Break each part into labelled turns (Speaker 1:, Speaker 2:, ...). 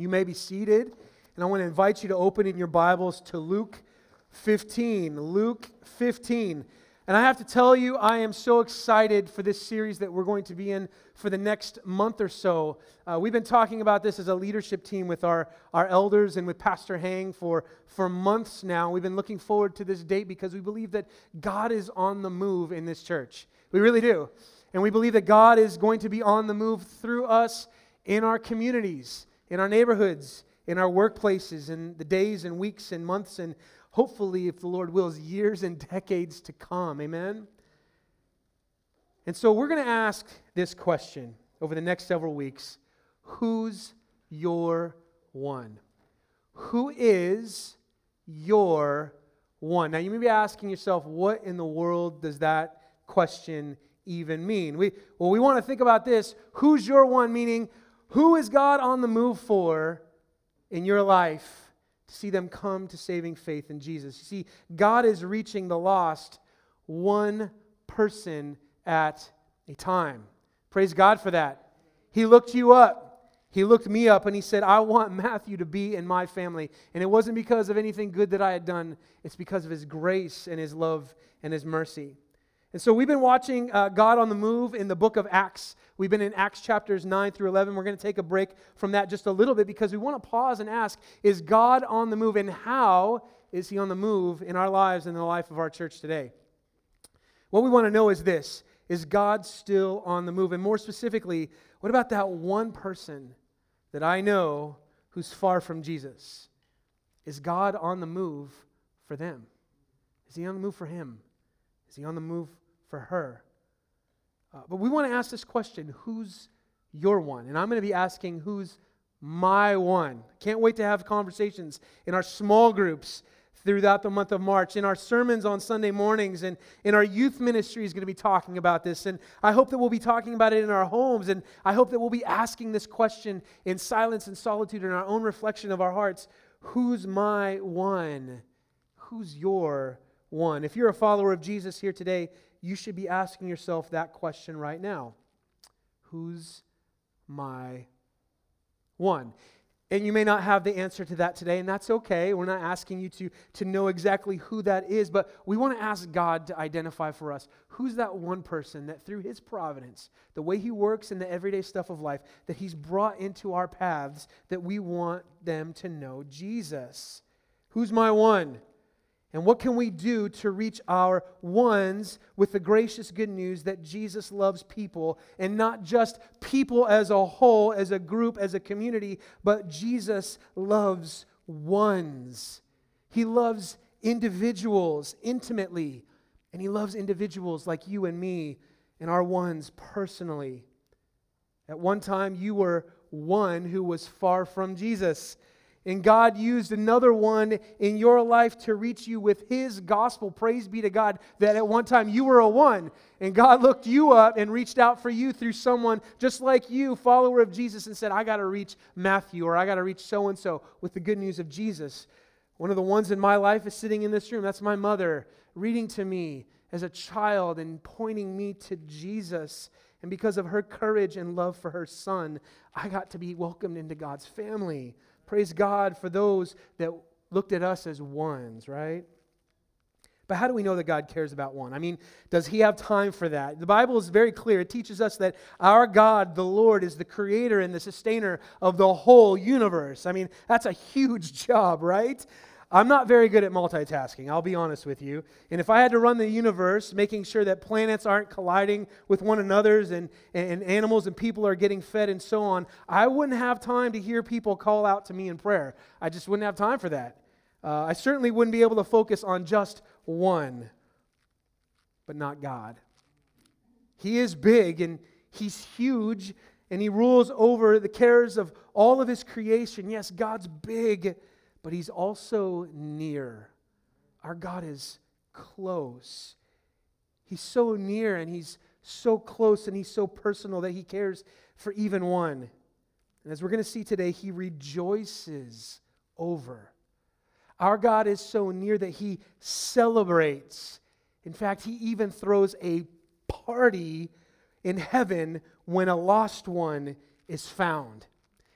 Speaker 1: You may be seated, and I want to invite you to open in your Bibles to Luke 15. Luke 15. And I have to tell you, I am so excited for this series that we're going to be in for the next month or so. Uh, we've been talking about this as a leadership team with our, our elders and with Pastor Hang for, for months now. We've been looking forward to this date because we believe that God is on the move in this church. We really do. And we believe that God is going to be on the move through us in our communities in our neighborhoods, in our workplaces, in the days and weeks and months, and hopefully, if the Lord wills, years and decades to come. Amen? And so we're going to ask this question over the next several weeks Who's your one? Who is your one? Now, you may be asking yourself, what in the world does that question even mean? We, well, we want to think about this. Who's your one? Meaning, who is God on the move for in your life to see them come to saving faith in Jesus? You see, God is reaching the lost one person at a time. Praise God for that. He looked you up. He looked me up and he said, I want Matthew to be in my family. And it wasn't because of anything good that I had done, it's because of his grace and his love and his mercy. And so we've been watching uh, God on the move in the book of Acts. We've been in Acts chapters 9 through 11. We're going to take a break from that just a little bit because we want to pause and ask Is God on the move? And how is He on the move in our lives and the life of our church today? What we want to know is this Is God still on the move? And more specifically, what about that one person that I know who's far from Jesus? Is God on the move for them? Is He on the move for him? Is He on the move for her. Uh, but we want to ask this question who's your one? And I'm going to be asking who's my one. Can't wait to have conversations in our small groups throughout the month of March. In our sermons on Sunday mornings and in our youth ministry is going to be talking about this. And I hope that we'll be talking about it in our homes. And I hope that we'll be asking this question in silence and solitude in our own reflection of our hearts Who's my one? Who's your one? If you're a follower of Jesus here today, you should be asking yourself that question right now Who's my one? And you may not have the answer to that today, and that's okay. We're not asking you to, to know exactly who that is, but we want to ask God to identify for us who's that one person that through His providence, the way He works in the everyday stuff of life, that He's brought into our paths, that we want them to know Jesus. Who's my one? And what can we do to reach our ones with the gracious good news that Jesus loves people and not just people as a whole, as a group, as a community, but Jesus loves ones. He loves individuals intimately, and He loves individuals like you and me and our ones personally. At one time, you were one who was far from Jesus. And God used another one in your life to reach you with His gospel. Praise be to God that at one time you were a one, and God looked you up and reached out for you through someone just like you, follower of Jesus, and said, I got to reach Matthew or I got to reach so and so with the good news of Jesus. One of the ones in my life is sitting in this room. That's my mother reading to me as a child and pointing me to Jesus. And because of her courage and love for her son, I got to be welcomed into God's family. Praise God for those that looked at us as ones, right? But how do we know that God cares about one? I mean, does He have time for that? The Bible is very clear. It teaches us that our God, the Lord, is the creator and the sustainer of the whole universe. I mean, that's a huge job, right? I'm not very good at multitasking, I'll be honest with you. And if I had to run the universe, making sure that planets aren't colliding with one another's and, and animals and people are getting fed and so on, I wouldn't have time to hear people call out to me in prayer. I just wouldn't have time for that. Uh, I certainly wouldn't be able to focus on just one, but not God. He is big and He's huge and He rules over the cares of all of His creation. Yes, God's big but He's also near. Our God is close. He's so near and He's so close and He's so personal that He cares for even one. And as we're going to see today, He rejoices over. Our God is so near that He celebrates. In fact, He even throws a party in heaven when a lost one is found.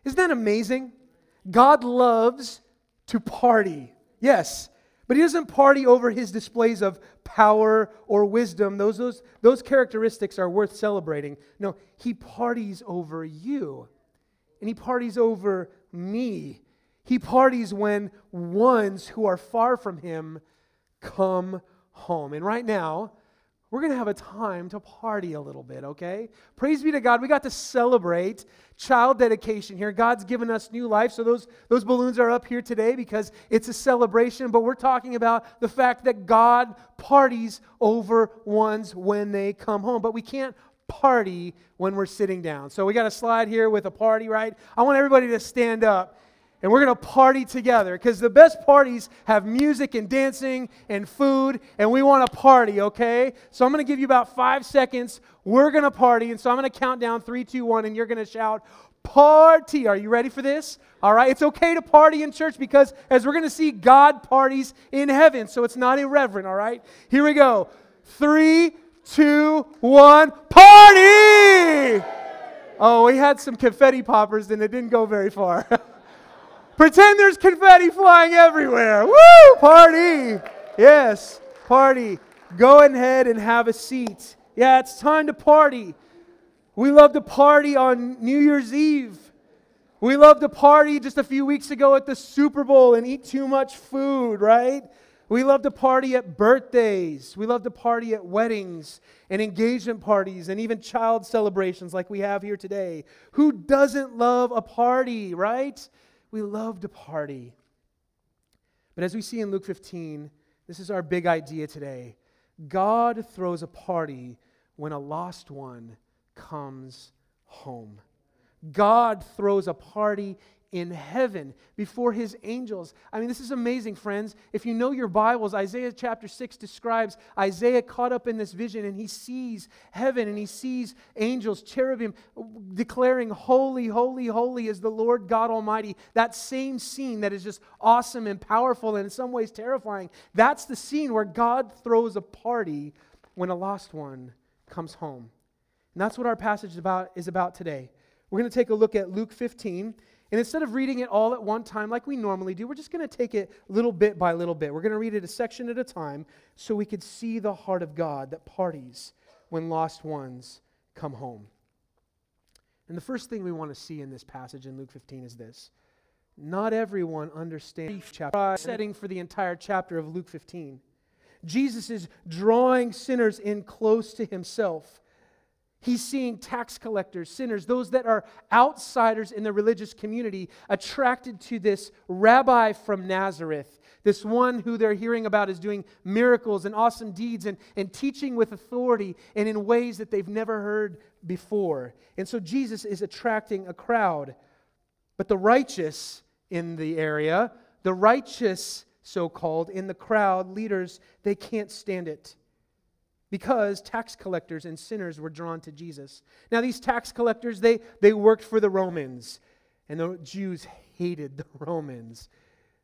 Speaker 1: Isn't that amazing? God loves to party. Yes. But he doesn't party over his displays of power or wisdom. Those, those, those characteristics are worth celebrating. No, he parties over you. And he parties over me. He parties when ones who are far from him come home. And right now, we're going to have a time to party a little bit, okay? Praise be to God. We got to celebrate child dedication here. God's given us new life. So those, those balloons are up here today because it's a celebration. But we're talking about the fact that God parties over ones when they come home. But we can't party when we're sitting down. So we got a slide here with a party, right? I want everybody to stand up and we're going to party together because the best parties have music and dancing and food, and we want to party, okay? So I'm going to give you about five seconds. We're going to party, and so I'm going to count down three, two, one, and you're going to shout, Party. Are you ready for this? All right. It's okay to party in church because, as we're going to see, God parties in heaven, so it's not irreverent, all right? Here we go. Three, two, one, party! Oh, we had some confetti poppers, and it didn't go very far. Pretend there's confetti flying everywhere. Woo! Party! Yes, party. Go ahead and have a seat. Yeah, it's time to party. We love to party on New Year's Eve. We love to party just a few weeks ago at the Super Bowl and eat too much food, right? We love to party at birthdays. We love to party at weddings and engagement parties and even child celebrations like we have here today. Who doesn't love a party, right? We love to party. But as we see in Luke 15, this is our big idea today. God throws a party when a lost one comes home. God throws a party in heaven before his angels. I mean, this is amazing, friends. If you know your Bibles, Isaiah chapter 6 describes Isaiah caught up in this vision and he sees heaven and he sees angels, cherubim, declaring, Holy, holy, holy is the Lord God Almighty. That same scene that is just awesome and powerful and in some ways terrifying. That's the scene where God throws a party when a lost one comes home. And that's what our passage is about, is about today. We're going to take a look at Luke 15 and instead of reading it all at one time like we normally do, we're just going to take it little bit by little bit. We're going to read it a section at a time so we could see the heart of God that parties when lost ones come home. And the first thing we want to see in this passage in Luke 15 is this. Not everyone understands chapter setting for the entire chapter of Luke 15. Jesus is drawing sinners in close to himself. He's seeing tax collectors, sinners, those that are outsiders in the religious community, attracted to this rabbi from Nazareth, this one who they're hearing about is doing miracles and awesome deeds and, and teaching with authority and in ways that they've never heard before. And so Jesus is attracting a crowd. But the righteous in the area, the righteous so called, in the crowd, leaders, they can't stand it because tax collectors and sinners were drawn to Jesus. Now, these tax collectors, they, they worked for the Romans, and the Jews hated the Romans.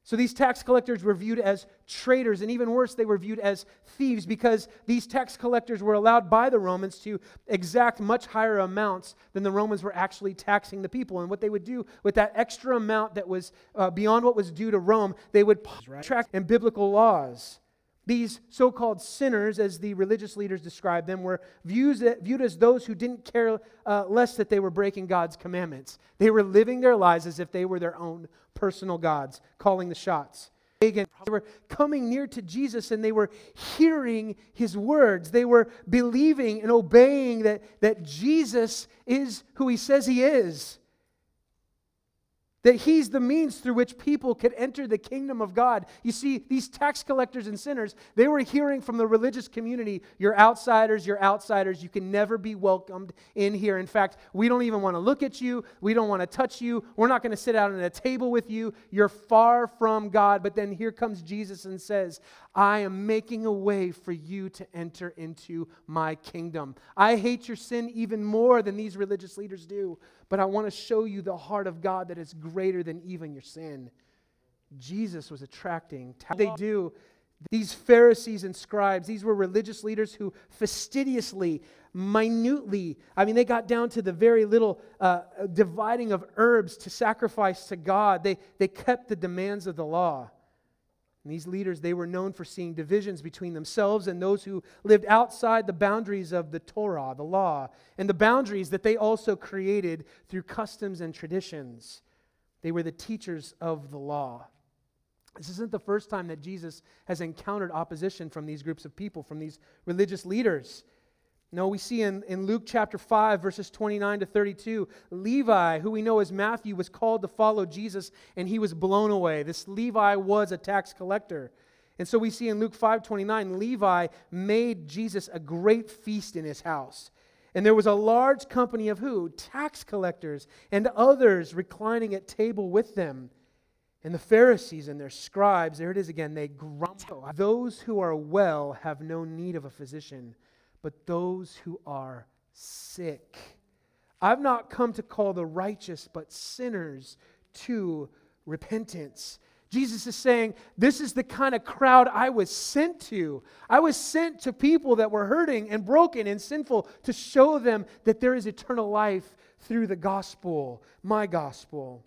Speaker 1: So these tax collectors were viewed as traitors, and even worse, they were viewed as thieves because these tax collectors were allowed by the Romans to exact much higher amounts than the Romans were actually taxing the people. And what they would do with that extra amount that was uh, beyond what was due to Rome, they would track in biblical laws. These so called sinners, as the religious leaders described them, were viewed, as those who didn't care uh, less that they were breaking God's commandments. They were living their lives as if they were their own personal gods, calling the shots. They were coming near to Jesus and they were hearing his words. They were believing and obeying that, that Jesus is who he says he is that he's the means through which people could enter the kingdom of God. You see, these tax collectors and sinners, they were hearing from the religious community, you're outsiders, you're outsiders, you can never be welcomed in here. In fact, we don't even want to look at you, we don't want to touch you, we're not going to sit down at a table with you, you're far from God. But then here comes Jesus and says, I am making a way for you to enter into my kingdom. I hate your sin even more than these religious leaders do but I want to show you the heart of God that is greater than even your sin. Jesus was attracting. They do. These Pharisees and scribes, these were religious leaders who fastidiously, minutely, I mean, they got down to the very little uh, dividing of herbs to sacrifice to God. They, they kept the demands of the law. And these leaders, they were known for seeing divisions between themselves and those who lived outside the boundaries of the Torah, the law, and the boundaries that they also created through customs and traditions. They were the teachers of the law. This isn't the first time that Jesus has encountered opposition from these groups of people, from these religious leaders. No, we see in, in Luke chapter 5, verses 29 to 32, Levi, who we know as Matthew, was called to follow Jesus and he was blown away. This Levi was a tax collector. And so we see in Luke 5 29, Levi made Jesus a great feast in his house. And there was a large company of who? Tax collectors and others reclining at table with them. And the Pharisees and their scribes, there it is again, they grumble. Those who are well have no need of a physician, but those who are sick. I've not come to call the righteous, but sinners to repentance. Jesus is saying, This is the kind of crowd I was sent to. I was sent to people that were hurting and broken and sinful to show them that there is eternal life through the gospel, my gospel.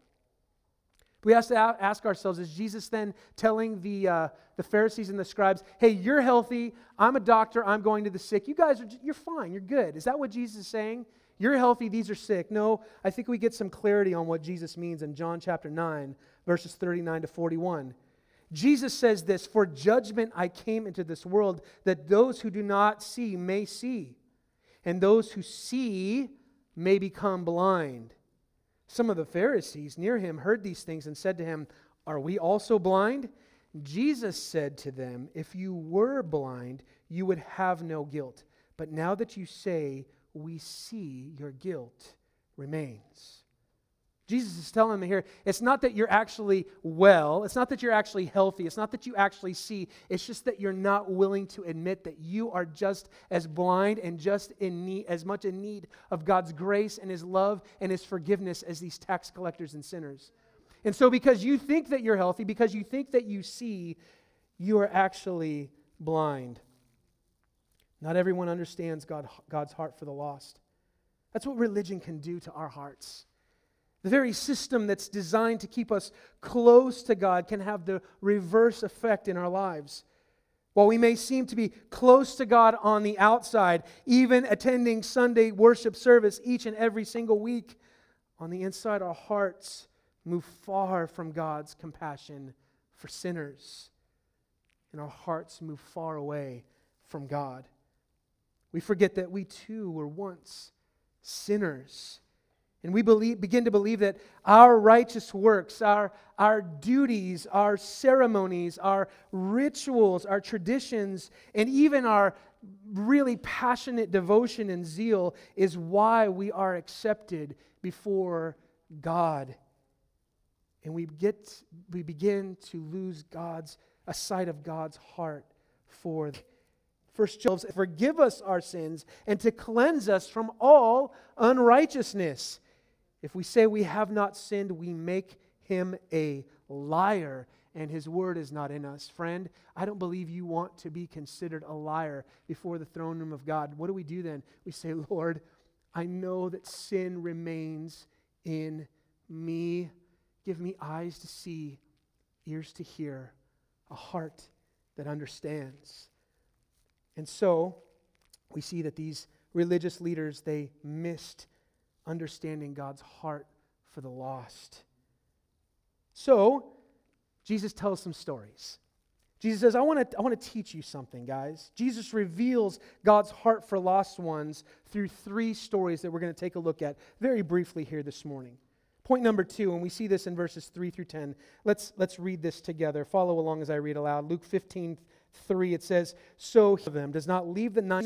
Speaker 1: We have to ask ourselves is Jesus then telling the, uh, the Pharisees and the scribes, hey, you're healthy. I'm a doctor. I'm going to the sick. You guys are, you're fine. You're good. Is that what Jesus is saying? You're healthy. These are sick. No, I think we get some clarity on what Jesus means in John chapter 9, verses 39 to 41. Jesus says this For judgment I came into this world, that those who do not see may see, and those who see may become blind. Some of the Pharisees near him heard these things and said to him, Are we also blind? Jesus said to them, If you were blind, you would have no guilt. But now that you say, We see, your guilt remains. Jesus is telling them here it's not that you're actually well, it's not that you're actually healthy, it's not that you actually see, it's just that you're not willing to admit that you are just as blind and just in need, as much in need of God's grace and His love and His forgiveness as these tax collectors and sinners. And so, because you think that you're healthy, because you think that you see, you are actually blind. Not everyone understands God, God's heart for the lost. That's what religion can do to our hearts. The very system that's designed to keep us close to God can have the reverse effect in our lives. While we may seem to be close to God on the outside, even attending Sunday worship service each and every single week, on the inside, our hearts move far from God's compassion for sinners. And our hearts move far away from God. We forget that we too were once sinners and we believe, begin to believe that our righteous works, our, our duties, our ceremonies, our rituals, our traditions, and even our really passionate devotion and zeal is why we are accepted before God. And we, get, we begin to lose God's, a sight of God's heart for First John, forgive us our sins and to cleanse us from all unrighteousness. If we say we have not sinned, we make him a liar, and his word is not in us. Friend, I don't believe you want to be considered a liar before the throne room of God. What do we do then? We say, Lord, I know that sin remains in me. Give me eyes to see, ears to hear, a heart that understands. And so we see that these religious leaders, they missed understanding God's heart for the lost. So, Jesus tells some stories. Jesus says, I want to I want to teach you something, guys. Jesus reveals God's heart for lost ones through three stories that we're going to take a look at very briefly here this morning. Point number two, and we see this in verses 3 through 10. Let's, let's read this together. Follow along as I read aloud. Luke 15, 3, it says, So he them does not leave the nine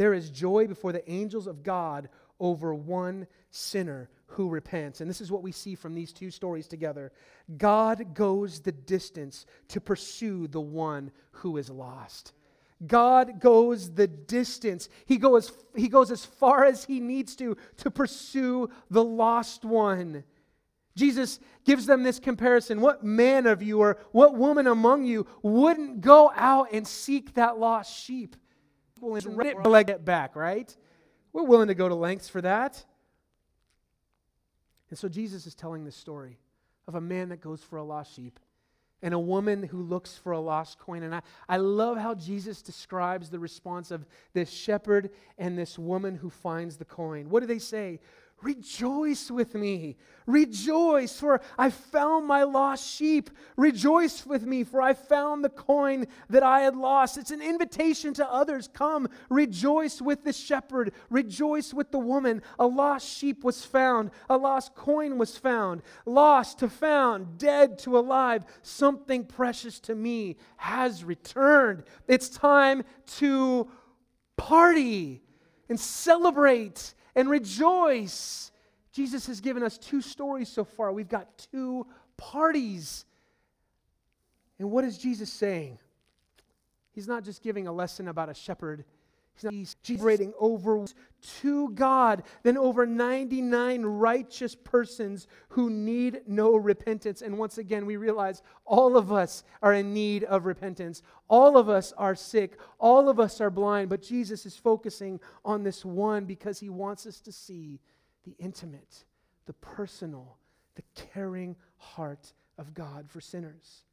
Speaker 1: there is joy before the angels of God over one sinner who repents. And this is what we see from these two stories together. God goes the distance to pursue the one who is lost. God goes the distance. He goes, he goes as far as he needs to to pursue the lost one. Jesus gives them this comparison. What man of you or what woman among you wouldn't go out and seek that lost sheep? Run it back, right? We're willing to go to lengths for that. And so Jesus is telling this story of a man that goes for a lost sheep and a woman who looks for a lost coin. And I, I love how Jesus describes the response of this shepherd and this woman who finds the coin. What do they say? Rejoice with me. Rejoice, for I found my lost sheep. Rejoice with me, for I found the coin that I had lost. It's an invitation to others. Come, rejoice with the shepherd. Rejoice with the woman. A lost sheep was found. A lost coin was found. Lost to found, dead to alive. Something precious to me has returned. It's time to party and celebrate and rejoice. Jesus has given us two stories so far. We've got two parties. And what is Jesus saying? He's not just giving a lesson about a shepherd. He's celebrating over to God than over 99 righteous persons who need no repentance. And once again, we realize all of us are in need of repentance. All of us are sick. All of us are blind. But Jesus is focusing on this one because he wants us to see the intimate, the personal, the caring heart of God for sinners.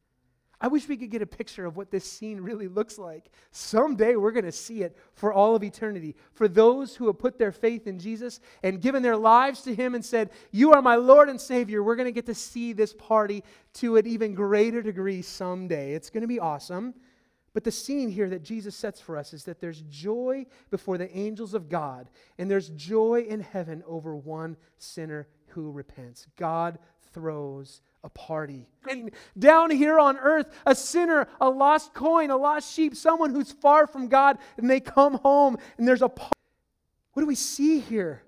Speaker 1: I wish we could get a picture of what this scene really looks like. Someday we're going to see it for all of eternity. For those who have put their faith in Jesus and given their lives to Him and said, You are my Lord and Savior, we're going to get to see this party to an even greater degree someday. It's going to be awesome. But the scene here that Jesus sets for us is that there's joy before the angels of God, and there's joy in heaven over one sinner who repents. God throws a party. Down here on earth, a sinner, a lost coin, a lost sheep, someone who's far from God, and they come home and there's a party. What do we see here?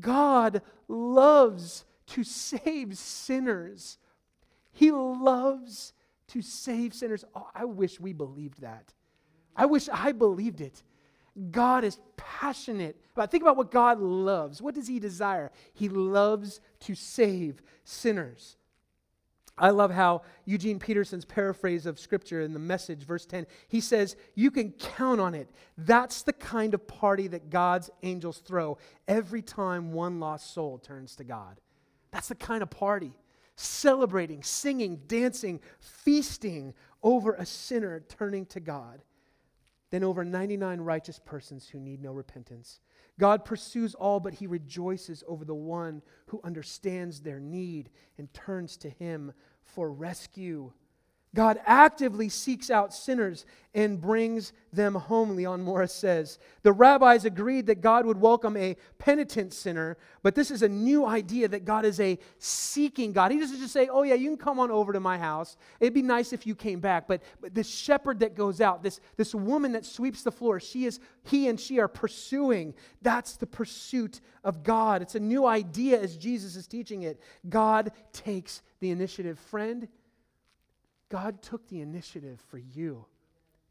Speaker 1: God loves to save sinners. He loves to save sinners. Oh, I wish we believed that. I wish I believed it. God is passionate about think about what God loves. What does he desire? He loves to save sinners. I love how Eugene Peterson's paraphrase of scripture in the message, verse 10, he says, You can count on it. That's the kind of party that God's angels throw every time one lost soul turns to God. That's the kind of party. Celebrating, singing, dancing, feasting over a sinner turning to God than over 99 righteous persons who need no repentance. God pursues all, but he rejoices over the one who understands their need and turns to him for rescue. God actively seeks out sinners and brings them home, Leon Morris says. The rabbis agreed that God would welcome a penitent sinner, but this is a new idea that God is a seeking God. He doesn't just say, Oh, yeah, you can come on over to my house. It'd be nice if you came back. But, but this shepherd that goes out, this, this woman that sweeps the floor, she is, he and she are pursuing. That's the pursuit of God. It's a new idea as Jesus is teaching it. God takes the initiative. Friend, God took the initiative for you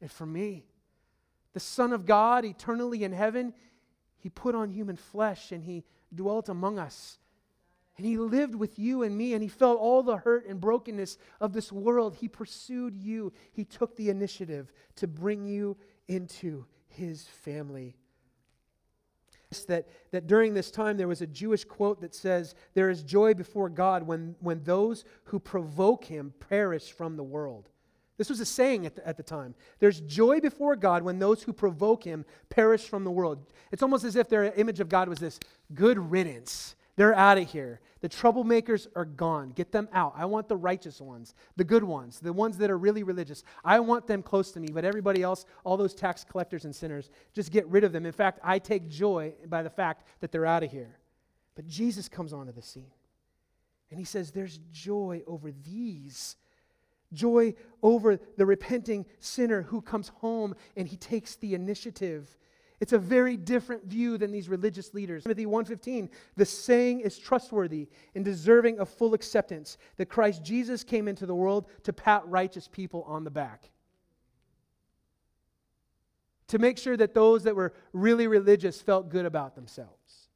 Speaker 1: and for me. The Son of God, eternally in heaven, He put on human flesh and He dwelt among us. And He lived with you and me, and He felt all the hurt and brokenness of this world. He pursued you, He took the initiative to bring you into His family that, that during this time there was a Jewish quote that says, There is joy before God when, when those who provoke him perish from the world. This was a saying at the, at the time. There's joy before God when those who provoke him perish from the world. It's almost as if their image of God was this good riddance. They're out of here. The troublemakers are gone. Get them out. I want the righteous ones, the good ones, the ones that are really religious. I want them close to me, but everybody else, all those tax collectors and sinners, just get rid of them. In fact, I take joy by the fact that they're out of here. But Jesus comes onto the scene. And he says, There's joy over these. Joy over the repenting sinner who comes home and he takes the initiative. It's a very different view than these religious leaders. Timothy 1:15, the saying is trustworthy and deserving of full acceptance that Christ Jesus came into the world to pat righteous people on the back. To make sure that those that were really religious felt good about themselves.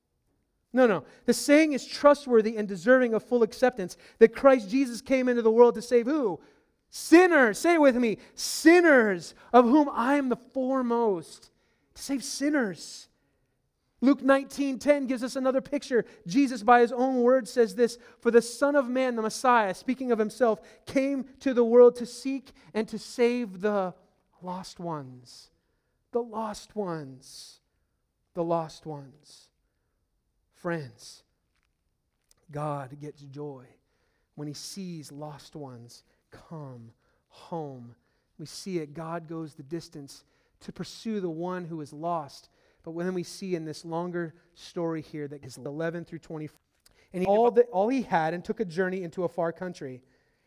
Speaker 1: No, no. The saying is trustworthy and deserving of full acceptance that Christ Jesus came into the world to save who? Sinners. Say it with me. Sinners, of whom I am the foremost. To save sinners. Luke 19:10 gives us another picture. Jesus by his own words says this, "For the Son of man, the Messiah, speaking of himself, came to the world to seek and to save the lost ones." The lost ones. The lost ones. Friends, God gets joy when he sees lost ones come home. We see it. God goes the distance to pursue the one who is lost. But when we see in this longer story here that is 11 through 24, and he, all, the, all he had and took a journey into a far country.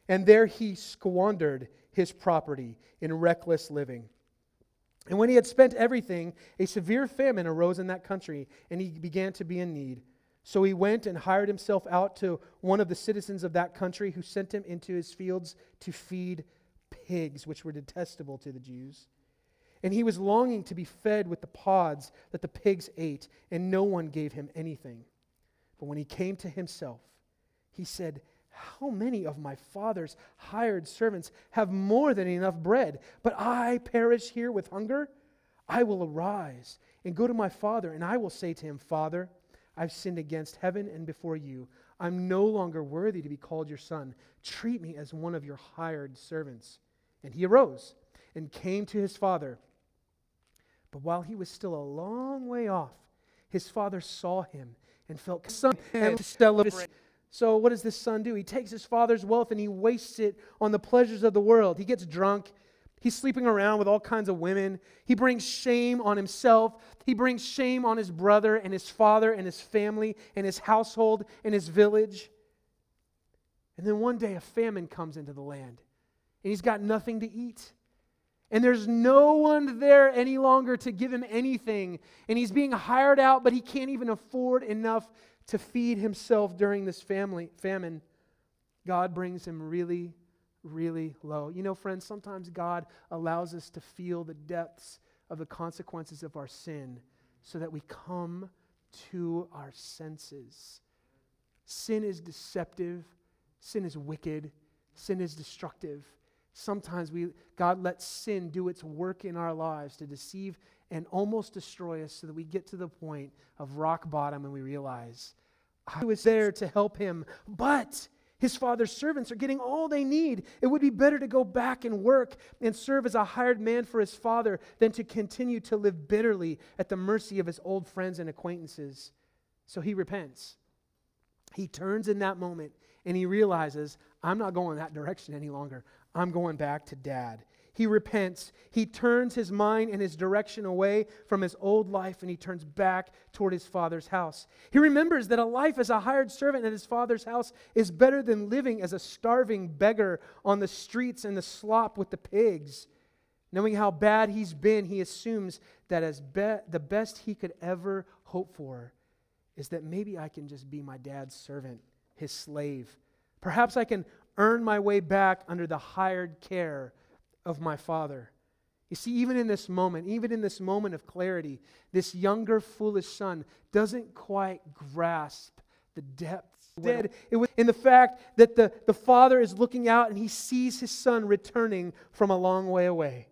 Speaker 1: And there he squandered his property in reckless living. And when he had spent everything, a severe famine arose in that country, and he began to be in need. So he went and hired himself out to one of the citizens of that country, who sent him into his fields to feed pigs, which were detestable to the Jews. And he was longing to be fed with the pods that the pigs ate, and no one gave him anything. But when he came to himself, he said, How many of my father's hired servants have more than enough bread, but I perish here with hunger? I will arise and go to my father, and I will say to him, Father, I've sinned against heaven and before you. I'm no longer worthy to be called your son. Treat me as one of your hired servants. And he arose and came to his father. But while he was still a long way off, his father saw him and felt son and celebrate. So what does this son do? He takes his father's wealth and he wastes it on the pleasures of the world. He gets drunk He's sleeping around with all kinds of women. He brings shame on himself. He brings shame on his brother and his father and his family and his household and his village. And then one day a famine comes into the land and he's got nothing to eat. And there's no one there any longer to give him anything. And he's being hired out, but he can't even afford enough to feed himself during this family, famine. God brings him really really low. You know, friends, sometimes God allows us to feel the depths of the consequences of our sin so that we come to our senses. Sin is deceptive, sin is wicked, sin is destructive. Sometimes we, God lets sin do its work in our lives to deceive and almost destroy us so that we get to the point of rock bottom and we realize I was there to help him, but his father's servants are getting all they need. It would be better to go back and work and serve as a hired man for his father than to continue to live bitterly at the mercy of his old friends and acquaintances. So he repents. He turns in that moment and he realizes, I'm not going that direction any longer. I'm going back to dad. He repents. He turns his mind and his direction away from his old life and he turns back toward his father's house. He remembers that a life as a hired servant at his father's house is better than living as a starving beggar on the streets and the slop with the pigs. Knowing how bad he's been, he assumes that as be- the best he could ever hope for is that maybe I can just be my dad's servant, his slave. Perhaps I can earn my way back under the hired care of my Father. You see, even in this moment, even in this moment of clarity, this younger, foolish son doesn't quite grasp the depths. It was in the fact that the, the father is looking out and he sees his son returning from a long way away.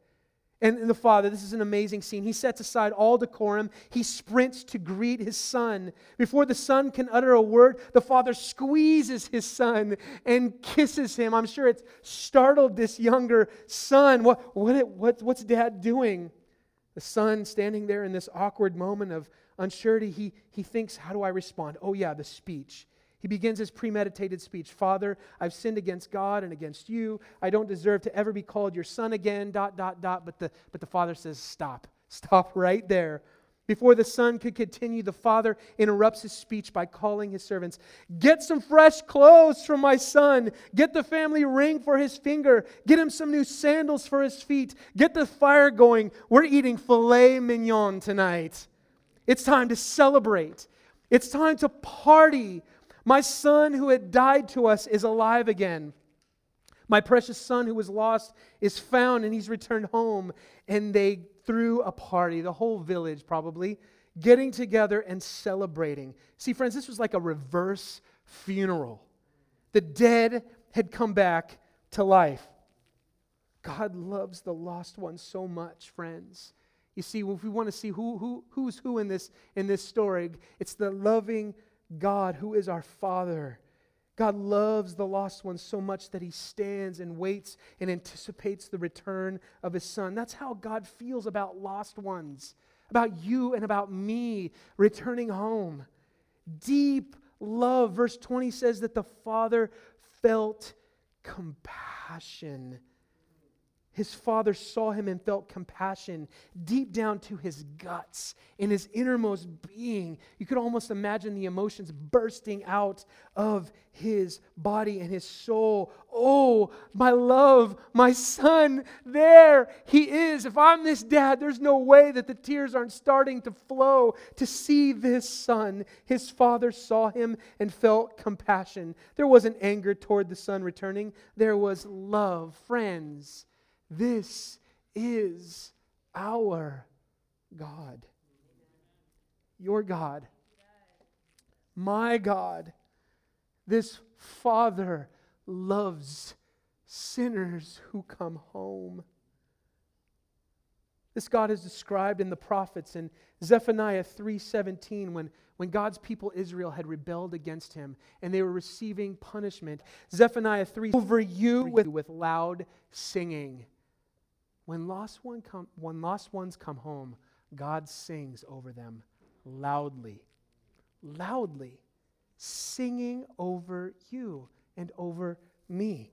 Speaker 1: And the father, this is an amazing scene. He sets aside all decorum. He sprints to greet his son. Before the son can utter a word, the father squeezes his son and kisses him. I'm sure it's startled this younger son. What, what, what, what's dad doing? The son standing there in this awkward moment of unsurety, he, he thinks, How do I respond? Oh, yeah, the speech. He begins his premeditated speech Father, I've sinned against God and against you. I don't deserve to ever be called your son again, dot, dot, dot. But the, but the father says, Stop. Stop right there. Before the son could continue, the father interrupts his speech by calling his servants Get some fresh clothes for my son. Get the family ring for his finger. Get him some new sandals for his feet. Get the fire going. We're eating filet mignon tonight. It's time to celebrate. It's time to party. My son who had died to us is alive again. My precious son who was lost is found and he's returned home. And they threw a party, the whole village probably, getting together and celebrating. See, friends, this was like a reverse funeral. The dead had come back to life. God loves the lost ones so much, friends. You see, if we want to see who, who, who's who in this, in this story, it's the loving God who is our Father. God loves the lost ones so much that he stands and waits and anticipates the return of his son. That's how God feels about lost ones, about you and about me returning home. Deep love. Verse 20 says that the Father felt compassion his father saw him and felt compassion deep down to his guts, in his innermost being. You could almost imagine the emotions bursting out of his body and his soul. Oh, my love, my son, there he is. If I'm this dad, there's no way that the tears aren't starting to flow to see this son. His father saw him and felt compassion. There wasn't anger toward the son returning, there was love. Friends, this is our God. Your God. My God. This Father loves sinners who come home. This God is described in the prophets in Zephaniah 3:17 when, when God's people Israel had rebelled against him and they were receiving punishment. Zephaniah 3 over you with, with loud singing. When lost, one come, when lost ones come home, God sings over them loudly, loudly, singing over you and over me.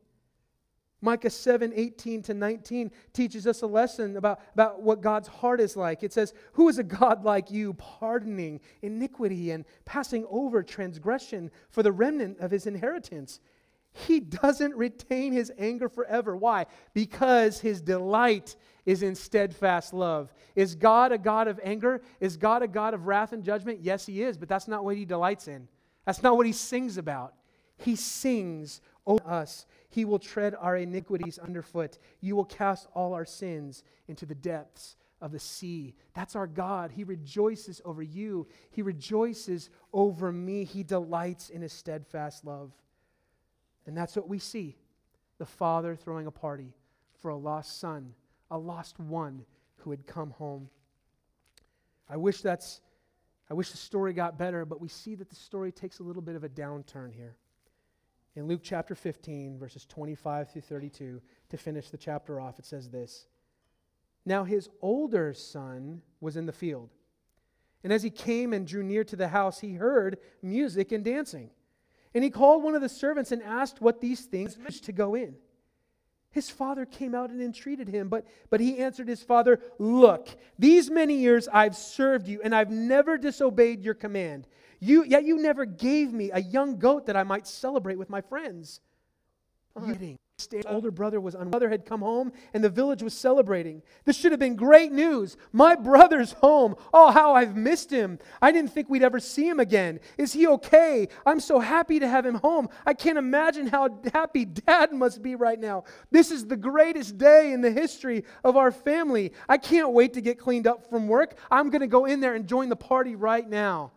Speaker 1: Micah 7, 18 to 19 teaches us a lesson about, about what God's heart is like. It says, Who is a God like you, pardoning iniquity and passing over transgression for the remnant of his inheritance? He doesn't retain his anger forever. Why? Because his delight is in steadfast love. Is God a God of anger? Is God a God of wrath and judgment? Yes, he is, but that's not what he delights in. That's not what he sings about. He sings over us. He will tread our iniquities underfoot. You will cast all our sins into the depths of the sea. That's our God. He rejoices over you. He rejoices over me. He delights in his steadfast love. And that's what we see the father throwing a party for a lost son, a lost one who had come home. I wish that's I wish the story got better, but we see that the story takes a little bit of a downturn here. In Luke chapter 15, verses 25 through 32, to finish the chapter off, it says this Now his older son was in the field. And as he came and drew near to the house, he heard music and dancing. And he called one of the servants and asked what these things meant to go in. His father came out and entreated him, but, but he answered his father, Look, these many years I've served you, and I've never disobeyed your command. You, yet you never gave me a young goat that I might celebrate with my friends. Uh-huh. Older brother was on mother had come home and the village was celebrating. This should have been great news. My brother's home. Oh how i've missed him. I didn't think we'd ever see him again. Is he okay? I'm so happy to have him home. I can't imagine how happy dad must be right now. This is the greatest day in the history of our family. I can't wait to get cleaned up from work. I'm going to go in there and join the party right now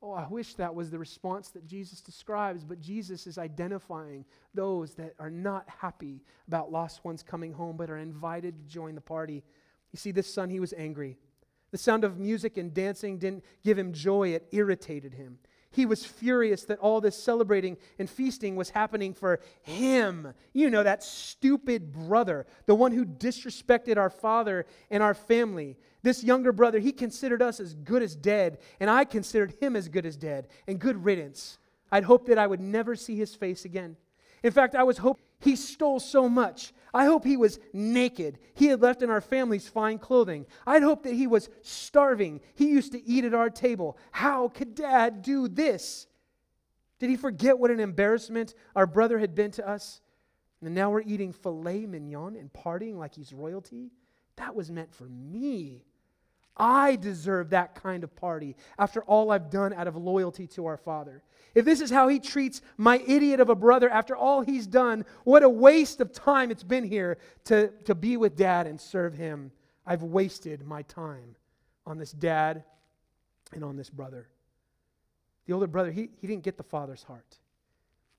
Speaker 1: Oh, I wish that was the response that Jesus describes, but Jesus is identifying those that are not happy about lost ones coming home, but are invited to join the party. You see, this son, he was angry. The sound of music and dancing didn't give him joy, it irritated him. He was furious that all this celebrating and feasting was happening for him. You know, that stupid brother, the one who disrespected our father and our family. This younger brother, he considered us as good as dead, and I considered him as good as dead, and good riddance. I'd hoped that I would never see his face again. In fact, I was hoping he stole so much. I hope he was naked. He had left in our family's fine clothing. I'd hope that he was starving. He used to eat at our table. How could dad do this? Did he forget what an embarrassment our brother had been to us? And now we're eating filet mignon and partying like he's royalty? That was meant for me. I deserve that kind of party after all I've done out of loyalty to our Father. If this is how he treats my idiot of a brother after all he's done, what a waste of time it's been here to, to be with dad and serve him. I've wasted my time on this dad and on this brother. The older brother, he, he didn't get the father's heart.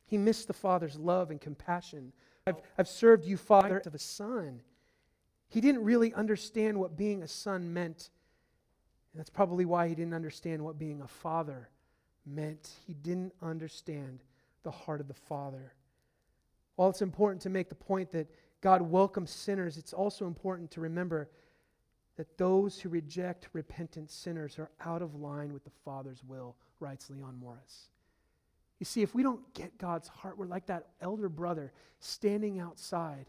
Speaker 1: He missed the father's love and compassion. I've, I've served you, father, of a son. He didn't really understand what being a son meant. And that's probably why he didn't understand what being a father meant. He didn't understand the heart of the Father. While it's important to make the point that God welcomes sinners, it's also important to remember that those who reject repentant sinners are out of line with the Father's will, writes Leon Morris. You see, if we don't get God's heart, we're like that elder brother standing outside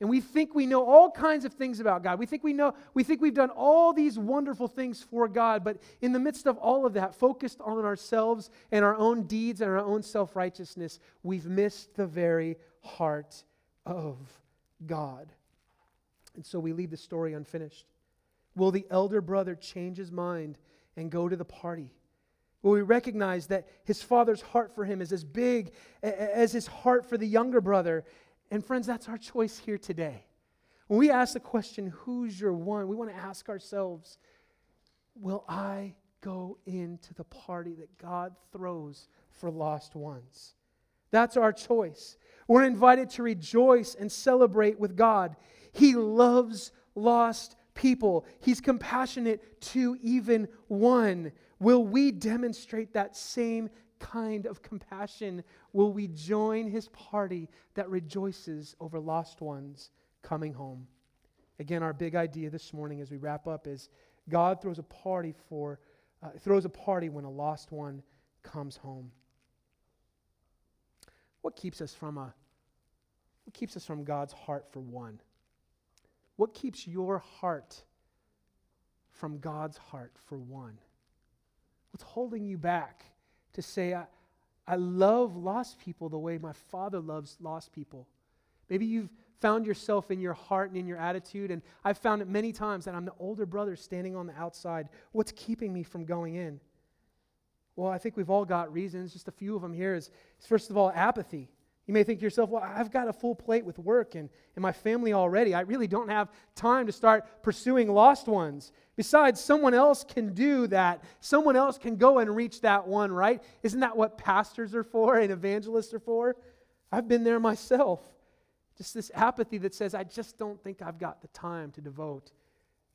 Speaker 1: and we think we know all kinds of things about God. We think we know, we think we've done all these wonderful things for God, but in the midst of all of that, focused on ourselves and our own deeds and our own self righteousness, we've missed the very heart of God. And so we leave the story unfinished. Will the elder brother change his mind and go to the party? Will we recognize that his father's heart for him is as big as his heart for the younger brother? And friends, that's our choice here today. When we ask the question, who's your one? We want to ask ourselves, will I go into the party that God throws for lost ones? That's our choice. We're invited to rejoice and celebrate with God. He loves lost people, He's compassionate to even one. Will we demonstrate that same kind of compassion will we join his party that rejoices over lost ones coming home? Again, our big idea this morning as we wrap up is God throws a party for uh, throws a party when a lost one comes home. What keeps us from a what keeps us from God's heart for one? What keeps your heart from God's heart for one? What's holding you back? To say, I, I love lost people the way my Father loves lost people. Maybe you've found yourself in your heart and in your attitude, and I've found it many times that I'm the older brother standing on the outside. What's keeping me from going in? Well, I think we've all got reasons. Just a few of them here is, is first of all, apathy. You may think to yourself, well, I've got a full plate with work and, and my family already. I really don't have time to start pursuing lost ones. Besides, someone else can do that. Someone else can go and reach that one, right? Isn't that what pastors are for and evangelists are for? I've been there myself. Just this apathy that says, I just don't think I've got the time to devote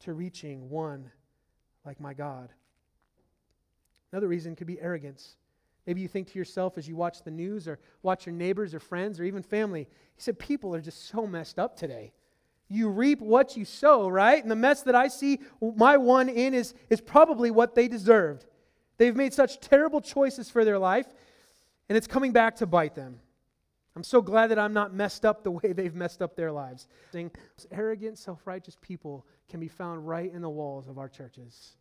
Speaker 1: to reaching one like my God. Another reason could be arrogance. Maybe you think to yourself as you watch the news or watch your neighbors or friends or even family, you said, people are just so messed up today. You reap what you sow, right? And the mess that I see my one in is, is probably what they deserved. They've made such terrible choices for their life, and it's coming back to bite them. I'm so glad that I'm not messed up the way they've messed up their lives. Arrogant, self righteous people can be found right in the walls of our churches,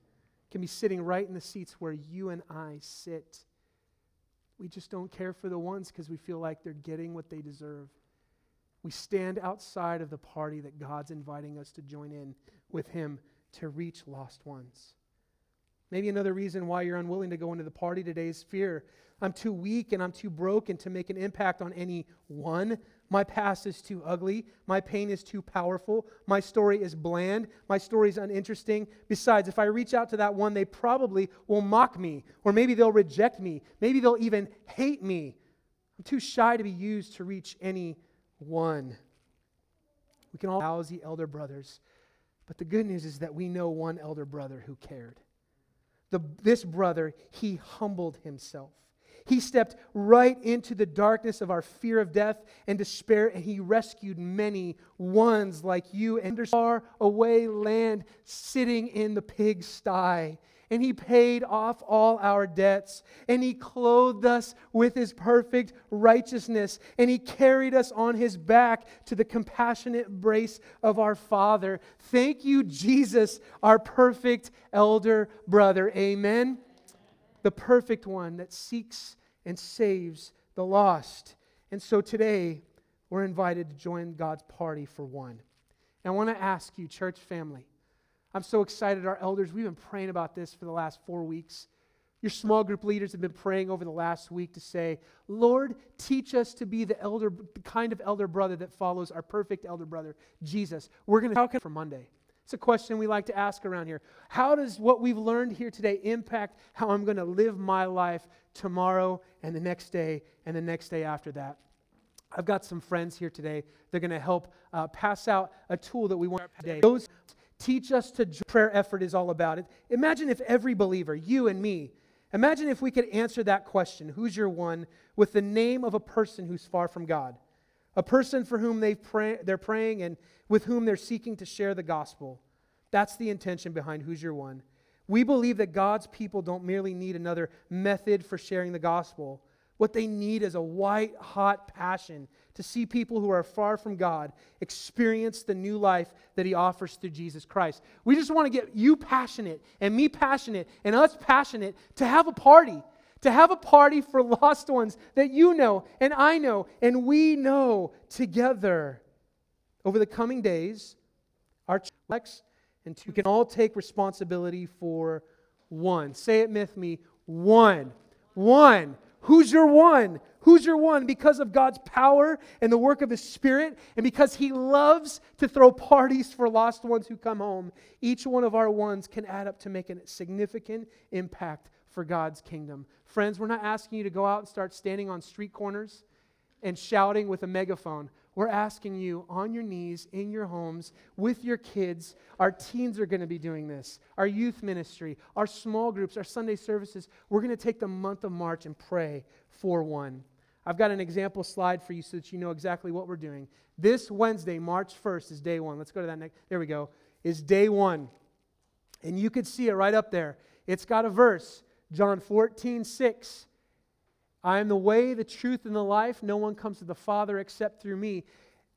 Speaker 1: can be sitting right in the seats where you and I sit. We just don't care for the ones because we feel like they're getting what they deserve. We stand outside of the party that God's inviting us to join in with Him to reach lost ones. Maybe another reason why you're unwilling to go into the party today is fear. I'm too weak and I'm too broken to make an impact on any one. My past is too ugly. My pain is too powerful. My story is bland. My story is uninteresting. Besides, if I reach out to that one, they probably will mock me, or maybe they'll reject me. Maybe they'll even hate me. I'm too shy to be used to reach any one. We can all lousy elder brothers, but the good news is that we know one elder brother who cared. The, this brother, he humbled himself. He stepped right into the darkness of our fear of death and despair, and He rescued many ones like you and far away land sitting in the pigsty and he paid off all our debts, and he clothed us with his perfect righteousness, and he carried us on his back to the compassionate embrace of our Father. Thank you, Jesus, our perfect elder brother. Amen. The perfect one that seeks and saves the lost. And so today, we're invited to join God's party for one. And I want to ask you, church family, I'm so excited. Our elders, we've been praying about this for the last four weeks. Your small group leaders have been praying over the last week to say, Lord, teach us to be the elder, the kind of elder brother that follows our perfect elder brother, Jesus. We're going to talk for Monday. It's a question we like to ask around here. How does what we've learned here today impact how I'm going to live my life tomorrow and the next day and the next day after that? I've got some friends here today. They're going to help uh, pass out a tool that we want today. Those teach us to prayer effort is all about it. Imagine if every believer, you and me, imagine if we could answer that question, who's your one, with the name of a person who's far from God. A person for whom they pray, they're praying and with whom they're seeking to share the gospel. That's the intention behind who's your one. We believe that God's people don't merely need another method for sharing the gospel. What they need is a white hot passion to see people who are far from God experience the new life that He offers through Jesus Christ. We just want to get you passionate and me passionate and us passionate to have a party, to have a party for lost ones that you know and I know and we know together. Over the coming days, our church and we can all take responsibility for one. Say it with me one. One. Who's your one? Who's your one? Because of God's power and the work of His Spirit, and because He loves to throw parties for lost ones who come home, each one of our ones can add up to make a significant impact for God's kingdom. Friends, we're not asking you to go out and start standing on street corners and shouting with a megaphone. We're asking you on your knees in your homes with your kids. Our teens are going to be doing this. Our youth ministry, our small groups, our Sunday services. We're going to take the month of March and pray for one. I've got an example slide for you so that you know exactly what we're doing. This Wednesday, March 1st, is day one. Let's go to that next. There we go. Is day one. And you could see it right up there. It's got a verse, John 14, 6. I am the way, the truth, and the life. No one comes to the Father except through me.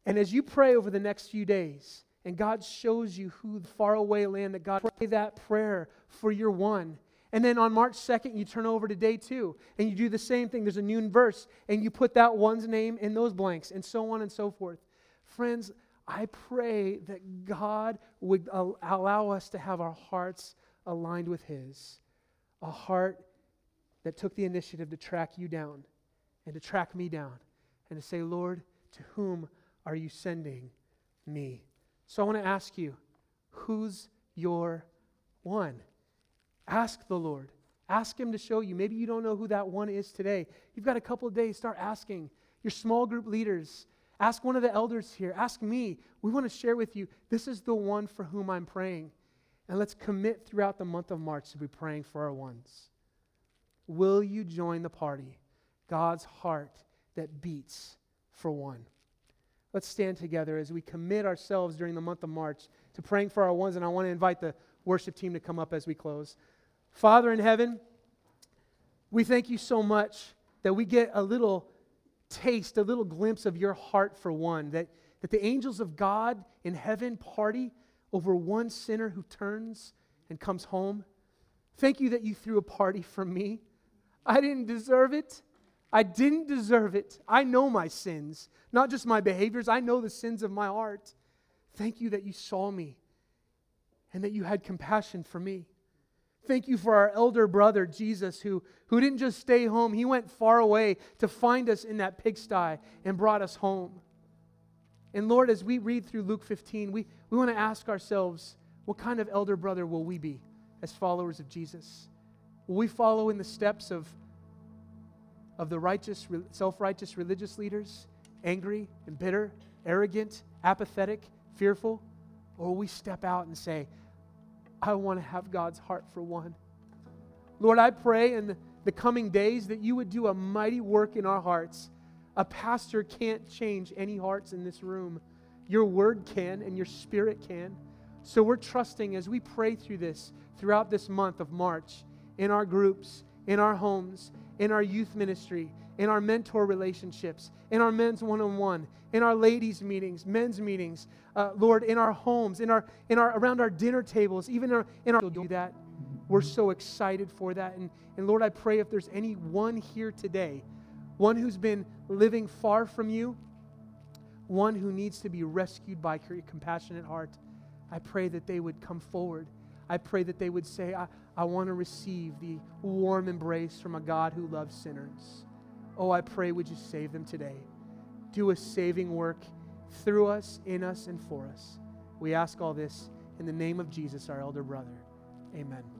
Speaker 1: And as you pray over the next few days, and God shows you who the faraway land that God pray that prayer for your one and then on March 2nd, you turn over to day two and you do the same thing. There's a new verse and you put that one's name in those blanks and so on and so forth. Friends, I pray that God would allow us to have our hearts aligned with His. A heart that took the initiative to track you down and to track me down and to say, Lord, to whom are you sending me? So I want to ask you, who's your one? Ask the Lord. Ask Him to show you. Maybe you don't know who that one is today. You've got a couple of days. Start asking your small group leaders. Ask one of the elders here. Ask me. We want to share with you this is the one for whom I'm praying. And let's commit throughout the month of March to be praying for our ones. Will you join the party? God's heart that beats for one. Let's stand together as we commit ourselves during the month of March to praying for our ones. And I want to invite the worship team to come up as we close. Father in heaven, we thank you so much that we get a little taste, a little glimpse of your heart for one, that, that the angels of God in heaven party over one sinner who turns and comes home. Thank you that you threw a party for me. I didn't deserve it. I didn't deserve it. I know my sins, not just my behaviors. I know the sins of my heart. Thank you that you saw me and that you had compassion for me. Thank you for our elder brother, Jesus, who, who didn't just stay home. He went far away to find us in that pigsty and brought us home. And Lord, as we read through Luke 15, we, we want to ask ourselves what kind of elder brother will we be as followers of Jesus? Will we follow in the steps of, of the righteous, self righteous religious leaders, angry and bitter, arrogant, apathetic, fearful? Or will we step out and say, I want to have God's heart for one. Lord, I pray in the, coming days that you would do a mighty work in our hearts. A pastor can't change any hearts in this room. Your word can, and your spirit can. So we're trusting as we pray through this throughout this month of March in our groups, in our homes, in our youth ministry, in our mentor relationships, in our men's one on one, in our ladies' meetings, men's meetings, uh, Lord, in our homes, in our, in our, around our dinner tables, even in our, in our do that. We're so excited for that. And, and Lord, I pray if there's anyone here today, one who's been living far from you, one who needs to be rescued by your compassionate heart, I pray that they would come forward. I pray that they would say, I, I want to receive the warm embrace from a God who loves sinners. Oh, I pray, would you save them today? Do a saving work through us, in us, and for us. We ask all this in the name of Jesus, our elder brother. Amen.